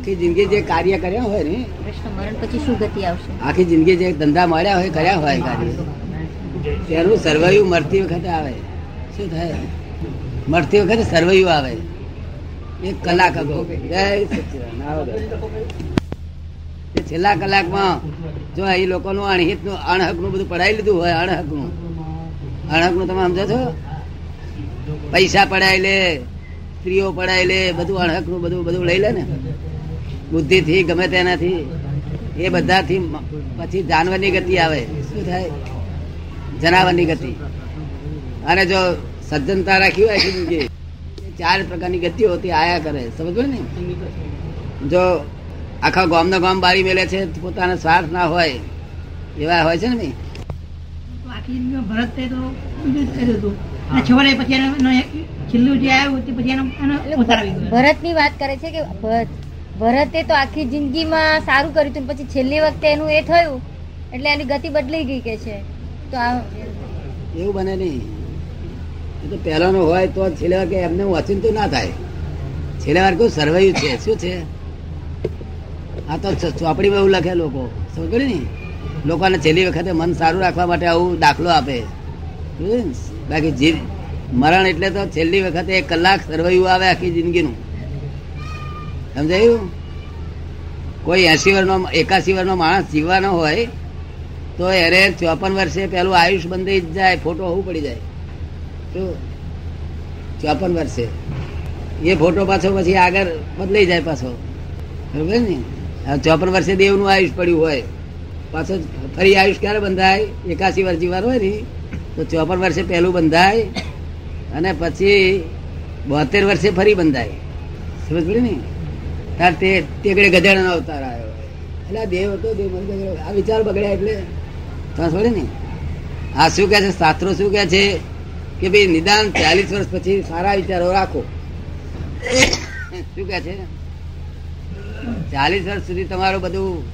આખી જિંદગી જે કાર્ય કર્યા હોય ને કૃષ્ણ મરણ પછી શું ગતિ આવશે? આખી જિંદગી જે ધંધા મળ્યા હોય કર્યા હોય કાર્ય. તેનું સર્વયુ મરતી વખતે આવે. શું થાય? મરતી વખતે સર્વયુ આવે. એક કલાક અગો. એ છેલ્લા કલાકમાં જો અહીં લોકોનું અણહિતનું અણહકનું બધું પડાવી લીધું હોય અણહકનું. અણહકનું તમે સમજો છો? પૈસા પડાય લે સ્ત્રીઓ પડાય લે બધું અણહકનું બધું બધું લઈ લે ને. બુદ્ધિથી ગમે તેનાથી એ બધાથી પછી જાનવરની ગતિ આવે. શું થાય? જનાવરની ગતિ. અને જો સજ્જનતા રાખી હોય જિંદગી, ચાર પ્રકારની ગતિ હોતી આયા કરે. સમજો ને? જો આખા ગામનો ગામ બારી મેલે છે પોતાનો સ્વાર્થ ના હોય એવા હોય છે ને ભાઈ? ભરત ભરતની વાત કરે છે કે ભરતે તો આખી જિંદગીમાં સારું કર્યું હતું પછી છેલ્લી વખતે એનું એ થયું, એટલે એની ગતિ બદલાઈ ગઈ કે છે. તો આ એવું બને નહીં. એ તો પહેલાનો હોય તો છેલ્લે કે એમને ઓચિંતું ના થાય. છેલ્લે વાર કોઈ સર્વાયું છે, શું છે? આ તો ચોપડીમાં એવું લખે લોકો. સમજ ને લોકોને છેલ્લી વખતે મન સારું રાખવા માટે આવું દાખલો આપે. બાકી જી મરણ એટલે તો છેલ્લી વખતે એક કલાક સર્વાયું આવે આખી જિંદગીનું. સમજાયું? કોઈ એસી વર્ષનો, એકાસી વર્ષનો માણસ જીવવાનો હોય, તો એને ચોપન વર્ષે પેલું આયુષ બંધાઈ જાય, ફોટો હોવું પડી જાય. શું? ચોપન વર્ષે. એ ફોટો પાછો પછી આગળ બદલાઈ જાય પાછો. બરોબર ને? ચોપન વર્ષે દેવનું આયુષ પડ્યું હોય, પાછો ફરી આયુષ ક્યારે બંધાય? એકાસી વર્ષ જીવવાનું હોય ને તો ચોપન વર્ષે પહેલું બંધાય, અને પછી બોતેર વર્ષે ફરી બંધાય. સમજ પડી ને? તાર તે તેગડે ગધેડાનો અવતાર આવ્યો. એટલે દેવ હતો, દેવ આ વિચાર બગડ્યા એટલે તમે સમજે ને? આ શું કે છે? શાસ્ત્રો શું કે છે? કે ભાઈ નિદાન ચાલીસ વર્ષ પછી સારા વિચારો રાખો. શું કે છે? ચાલીસ વર્ષ સુધી તમારું બધું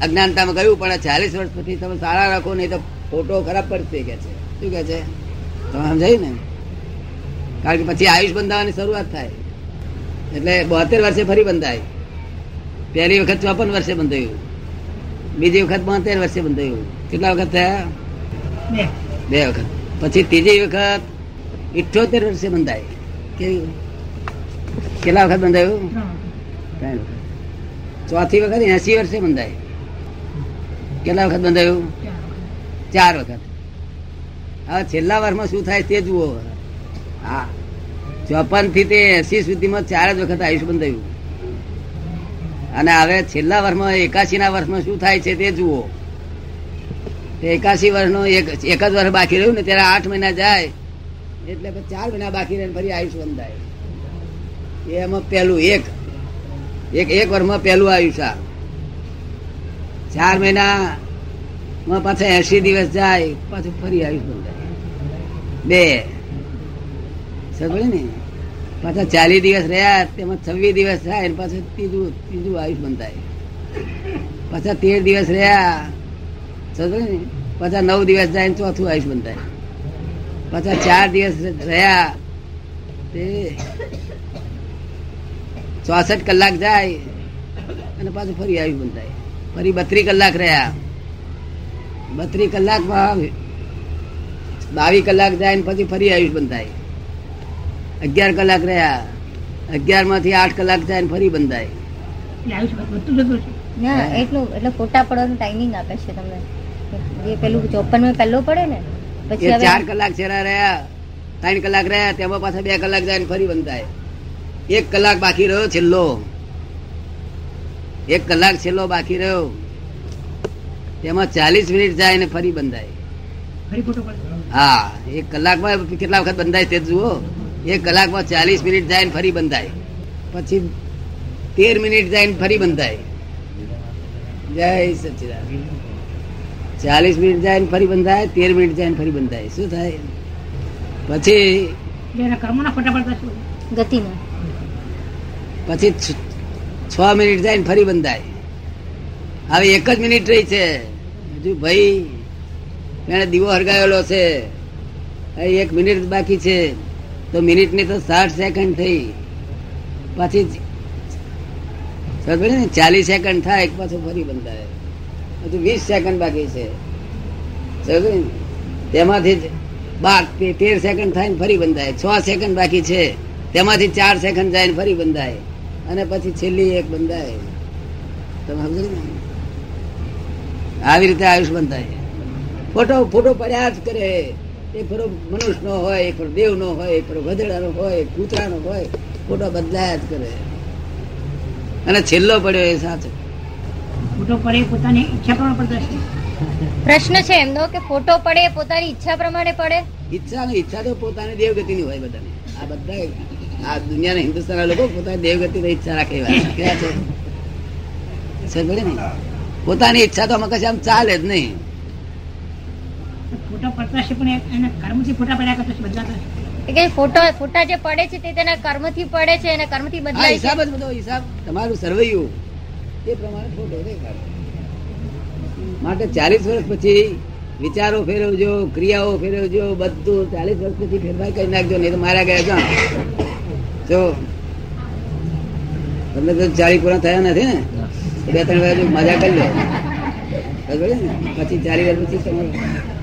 અજ્ઞાનતામાં ગયું, પણ ચાલીસ વર્ષ પછી તમે સારા રાખો, નહીં તો ફોટો ખરાબ પડશે કે છે. શું કે છે? તમે સમજાયું ને? કારણ કે પછી આયુષ બંધાવવાની શરૂઆત થાય. એટલે બોતેર વર્ષે ફરી બંધાય. પહેલી વખત ચોપન વર્ષે બંધાયું. બીજી વખત બોતેર વર્ષે બંધાયું. કેટલા વખત થયા? બે. વખત. પછી ત્રીજી વખત ઇઠ્ઠોતેર વર્ષે બંધાય. કેવું? કેટલા વખત બંધાયું? ત્રણ વખત. ચોથી વખત એસી વર્ષે બંધાય. કેટલા વખત બંધાયું? ચાર વખત. હવે છેલ્લા વર્ષમાં શું થાય તે જુઓ. હા. ચોપનથી તે એસી સુધીમાં ચાર જ વખત આયુષ બંધાયું. અને હવે છેલ્લા વર્ષમાં એકાશી ના વર્ષમાં શું થાય છે તે જુઓ. એકાશી વર્ષનો એક જ વર્ષ બાકી રહ્યું ને ત્યારે આઠ મહિના જાય, એટલે ચાર મહિના બાકી રહે ફરી આયુષ બંધાય. એમાં પહેલું એક એક એક વર્ષમાં પહેલું આયુષ આ. ચાર મહિના માં પાછા એસી દિવસ જાય, પાછું ફરી આયુષ બંધાય. બે. સમજે ને? પાછા ચાલીસ દિવસ રહ્યા તેમાં છવ્વીસ દિવસ થાય પાછું ત્રીજું ત્રીજું આયુષ બંધાય. પાછા તેર દિવસ રહ્યા પાછા નવ દિવસ જાય ચોથું આયુષ બંધાય. પાછા ચાર દિવસ રહ્યા, તે ચોસઠ કલાક જાય, અને પાછું ફરી આયુષ બંધાય. ફરી બત્રીસ કલાક રહ્યા. બત્રીસ કલાકમાં બાવીસ કલાક જાય ને પછી ફરી આયુષ બંધાય. અગિયાર કલાક રહ્યા. અગિયારમાંથી આઠ કલાક જાય ને ફરી બંધાય. એટલે એટલું એટલે ફોટા પડવાનું ટાઈમિંગ આપે છે તમને. જે પેલું ચોપનમાં પહેલો પડે ને પછી ચાર કલાક છેલ્લા રહ્યા ત્રણ કલાક રહ્યા તેમાં પાછા બે કલાક જાય ને ફરી બંધાય. એક કલાક બાકી રહ્યો છેલ્લો. એક કલાક છેલ્લો બાકી રહ્યો. તેમાં ચાલીસ મિનિટ જાય ને ફરી બંધાય. ફરી ફોટો પડે. હા એક કલાકમાં કેટલા વખત બંધાય તે જુઓ. એક કલાકમાં ચાલીસ મિનિટ જાય ને ફરી બંધાય. પછી તેર મિનિટ જાય ને ફરી બંધાય. જય સચિદાન ચાલીસ મિનિટ જાય ને ફરી બંધાય તેર મિનિટ જાય ને ફરી બંધાય. શું થાય? પછી પછી છ- મિનિટ જાય ને ફરી બંધાય. હવે એક જ મિનિટ રહી છે. હજુ ભાઈ એને દીવો હરગાયેલો છે. એક મિનિટ બાકી છે. તો મિનિટની તો સાઠ સેકન્ડ થઈ. પછી ને? ચાલીસ સેકન્ડ થાય પાછું ફરી બંધાય. હજુ વીસ સેકન્ડ બાકી છે? તેમાંથી જ બાર તેર સેકન્ડ થાય ને ફરી બંધાય. છ સેકન્ડ બાકી છે. તેમાંથી ચાર સેકન્ડ જાય ને ફરી બંધાય. અને પછી છેલ્લી એક બંધાય. તમે સમજો ને? આવી રીતે આયુષ બંધાય. ફોટો ફોટો પડ્યા જ કરે. એક ખરો મનુષ્ય નો હોય એ ખરો દેવ નો હોય એક ફરો ગધેડાનો હોય કૂતરાનો હોય ફોટો બદલાયા જ કરે. અને છેલ્લો પડ્યો એ સાચો. ફોટો પડે પોતાની ઈચ્છા પ્રમાણે પડતા પ્રશ્ન છે એમનો કે ફોટો પડે પોતાની ઈચ્છા પ્રમાણે પડે? ઈચ્છા ને ઈચ્છા તો પોતાની દેવગતિની હોય બધાને. આ બધા આ દુનિયાના હિન્દુસ્તાનના લોકો પોતાની દેવગતિની ઈચ્છા રાખે એવા કેવા છે? ને? પોતાની ઈચ્છા તો આમાં કશે આમ ચાલે જ નહીં. ફોટો પડતા છે પણ એના કર્મથી ફોટા પડ્યા કરતા છે બદલાતા કે ફોટો ફોટા જે પડે છે તે તેના કર્મથી પડે છે અને કર્મથી બદલાય હિસાબ જ બધો હિસાબ તમારું સરવૈયું એ પ્રમાણે ફોટો દેખાડે માટે ચાલીસ વર્ષ પછી વિચારો ફેરવજો ક્રિયાઓ ફેરવજો બધું ચાલીસ વર્ષ પછી ફેરફાર કરી નાખજો નહીં તો મારા ગયા જો તમને તો ચાલીસ પૂરા થયા નથી ને? બે ત્રણ વર્ષ મજા કરી લો? પછી ચાલીસ વર્ષ પછી તમારે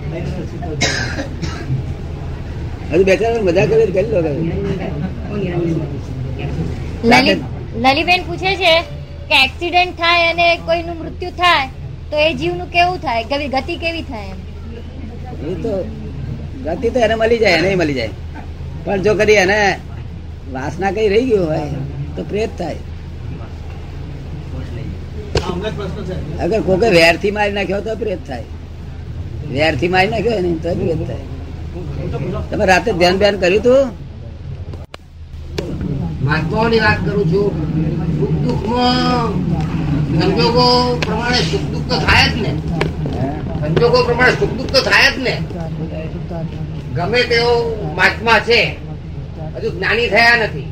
હજુ બે મજા કરી કરી લો લલીબેન પૂછે છે કે એક્સિડન્ટ થાય અને કોઈનું મૃત્યુ થાય તો એ જીવનું કેવું થાય? કેવી ગતિ કેવી થાય એમ? એ તો ગતિ તો એને મળી જાય એને મળી જાય. પણ જો કદી એને વાસના કઈ રહી ગયું હોય તો પ્રેત થાય. અગર કોકે વેરથી મારી નાખ્યો તો પ્રેત થાય. વેરથી મારી નાખ્યો ને તો તમે રાતે ધ્યાન ધ્યાન કર્યું તું? મહાત્માઓની વાત કરું છું? સુખ દુઃખમાં સંજોગો પ્રમાણે સુખ દુઃખ તો થાય જ ને. સંજોગો પ્રમાણે સુખ દુઃખ તો થાય જ ને. ગમે તેવો મહાત્મા છે હજુ જ્ઞાની થયા નથી.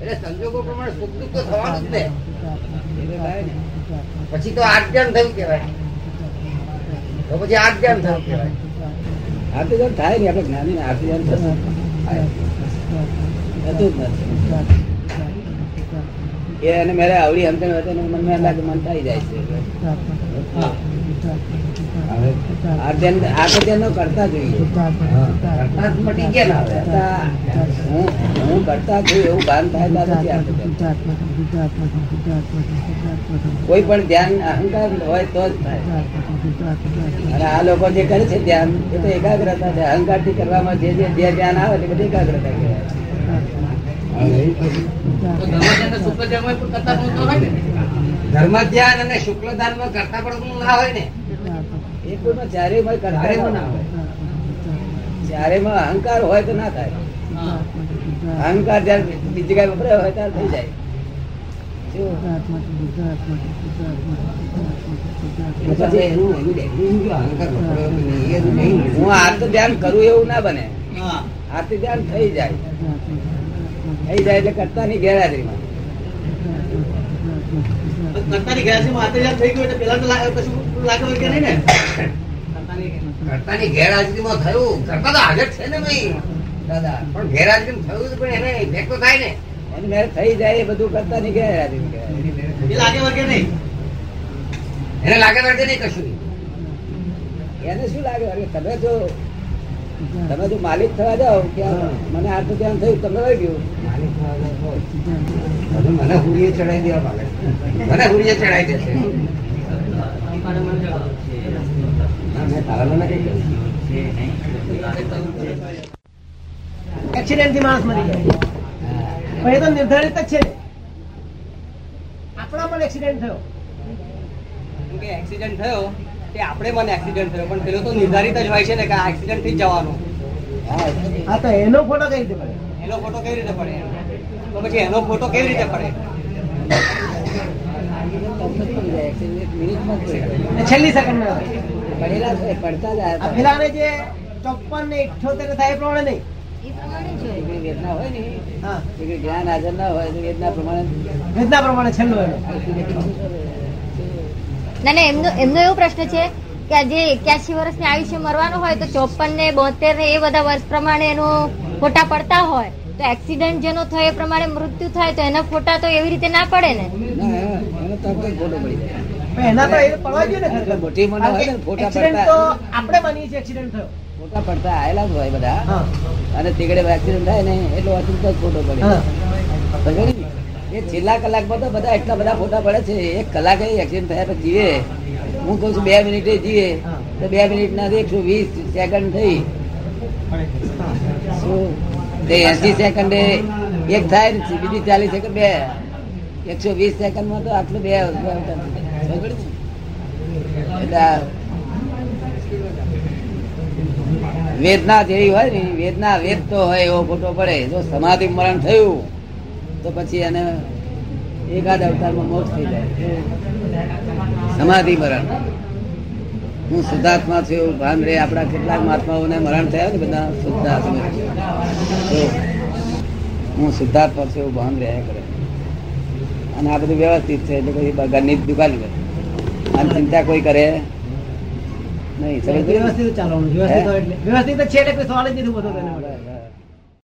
એટલે સંજોગો પ્રમાણે સુખ દુઃખ તો થવાનું જ ને. પછી તો આજ્ઞાન થયું કહેવાય. તો પછી આજ્ઞાન થયું કહેવાય. આરતી થાય ને આપણે જ્ઞાની આરતી ધ્યાન થતું જ નથી. એ અને મેરે આવડી અંતર તો એમ મન થઈ જાય છે. હવે આ ધ્યાન આ તો ધ્યાન કરતા જોઈએ. કરતા છું એવું ભાન થાય ધ્યાન. કોઈ પણ ધ્યાન, અહંકાર હોય તો જ થાય. અને આ લોકો જે કરે છે ધ્યાન, એ તો એકાગ્રતા છે. અહંકારથી કરવામાં જે જે ધ્યાન આવે તે બધી એકાગ્રતા કહેવાય. તો ધર્મધ્યાન અને શુક્લ કરતા હોય ને. એ અહંકાર હોય તો ના થાય. અહંકાર જયારે બીજી કઈ વપરાય હોય ત્યારે થઈ જાય. હું આર્ત ધ્યાન કરું એવું ના બને. આરતી ધ્યાન થઈ જાય. થઈ જાય એટલે કરતા ની ગેરહાજરીમાં કરતાની ગેરહાજરીમાં થયું. કરતા તો હાજર છે ને ભાઈ. દાદા પણ ગેરહાજરીમાં થયું પણ એને તો થાય ને. એની મેરે થઈ જાય એ બધું કરતા નહીં ગેરહાજરી નહીં એને લાગે વળગે નહીં. કશું. એને શું લાગે અરે તમે જો તમે જો માલિક થવા જાઓ કે આ મને આર્ત ધ્યાન થયું તમે વહી ગયું? હવે મને હુરીએ ચડાવી દેવા માંગે મને હુરીએ ચડાવી દેશે. મેં તારા મને કઈ કહ્યું. એક્સિડન્ટથી માણસ મરી જાય પણ એ તો નિર્ધારિત જ છે. ને. આપણા પણ એક્સિડન્ટ થયો. કેમ કે એક્સિડન્ટ થયો? તે આપણે મને એક્સિડન્ટ થયો પણ પેલો તો નિર્ધારિત જ હોય છે ને કે આ એક્સિડન્ટથી જ જવાનું. હા તો એનો ફોટો કઈ રીતે પડે? એનો ફોટો કેવી રીતે પડે? તો પછી એનો ફોટો કેવી રીતે પડે? છેલ્લી સેકન્ડ પડેલા પડતા જ પેલા જે ચોપ્પન ને ઇઠોતેર થાય એ પ્રમાણે નહીં. વેદના હોય ને જ્ઞાન હાજર ના હોય વેદના પ્રમાણે વેદના પ્રમાણે છેલ્લું ના ના એમનો એમનો એવો પ્રશ્ન છે કે જે એક્યાસી વર્ષની આયુષ્ય મરવાનું હોય તો ચોપન ને બોતેર ને એ બધા વર્ષ પ્રમાણે એનો ફોટા પડતા હોય. તો એક્સિડન્ટ જેનો થયો એ પ્રમાણે મૃત્યુ થાય તો એના ફોટા તો એવી રીતે ના પડે ને? ના એનો તો એ પડવા જોઈએ ને મોટી મોટી ફોટા પડતા. આપણે માનીએ છીએ accident થયો. ફોટા પડતા આયેલા જ હોય બધા. અને તીકડે એક્સિડન્ટ થાય ને એટલો અચૂક જ ફોટો પડે? એ છેલ્લા કલાકમાં તો બધા એટલા બધા ફોટા પડે છે. એક કલાક એક્સિડન્ટ થયા પછી જીવે. હું કઉ છું બે મિનિટે જીવે. તો બે મિનિટ ના એકસો વીસ સેકન્ડ થઈ. તે એસી સેકન્ડે એક થાય ને બીજી ચાલીસ સેકન્ડ બે. એકસો વીસ સેકન્ડમાં તો આટલું બે? એટલે વેદના જેવી હોય ને, વેદના વેદતો હોય એવો ફોટો પડે. જો સમાધિ મરણ થયું, તો પછી એને એકાદ અવતારમાં મોક્ષ થઈ જાય. સમાધિ મરણ. હું શુદ્ધાત્મા છું એવું ભાન રે. આપણા કેટલાક મહાત્માઓને મરણ થયા ને બધા શુદ્ધાત્મા. તો હું શુદ્ધાત્મા છું એવું ભાન રહ્યા કરે. અને આ બધું વ્યવસ્થિત છે, એટલે પછી ઘરની દુકાન કરે અને ચિંતા કોઈ કરે. નહીં વ્યવસ્થિત ચાલવાનું વ્યવસ્થિત એટલે. વ્યવસ્થિત છે એટલે કોઈ સવાલ જ નથી ઊભો